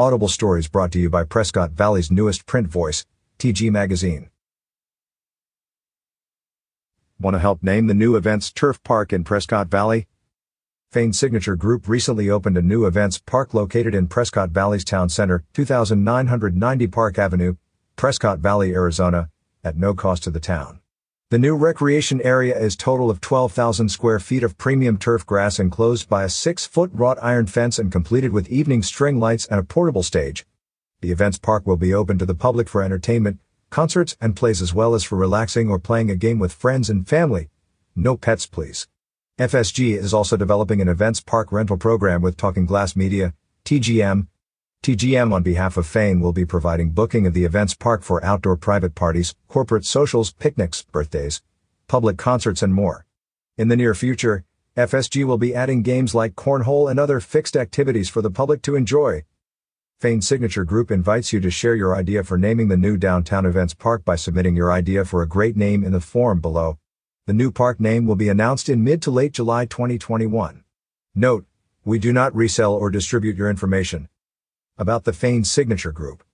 Audible Stories brought to you by Prescott Valley's newest print voice, TG Magazine. Want to help name the new events Turf Park in Prescott Valley? Fain Signature Group recently opened a new events park located in Prescott Valley's Town Center, 2990 Park Avenue, Prescott Valley, Arizona, at no cost to the town. The new recreation area is total of 12,000 square feet of premium turf grass enclosed by a 6-foot wrought iron fence and completed with evening string lights and a portable stage. The events park will be open to the public for entertainment, concerts, and plays as well as for relaxing or playing a game with friends and family. No pets, please. FSG is also developing an events park rental program with Talking Glass Media, TGM, TGM on behalf of Fain will be providing booking of the events park for outdoor private parties, corporate socials, picnics, birthdays, public concerts and more. In the near future, FSG will be adding games like cornhole and other fixed activities for the public to enjoy. Fain Signature Group invites you to share your idea for naming the new downtown events park by submitting your idea for a great name in the form below. The new park name will be announced in mid to late July 2021. Note, we do not resell or distribute your information about the Fain Signature Group.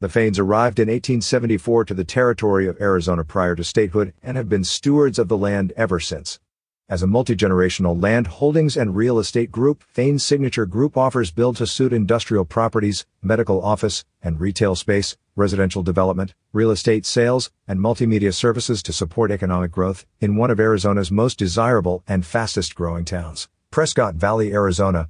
The Fains arrived in 1874 to the territory of Arizona prior to statehood and have been stewards of the land ever since. As a multi-generational land holdings and real estate group, Fain Signature Group offers build-to-suit industrial properties, medical office and retail space, residential development, real estate sales, and multimedia services to support economic growth in one of Arizona's most desirable and fastest growing towns, Prescott Valley, Arizona,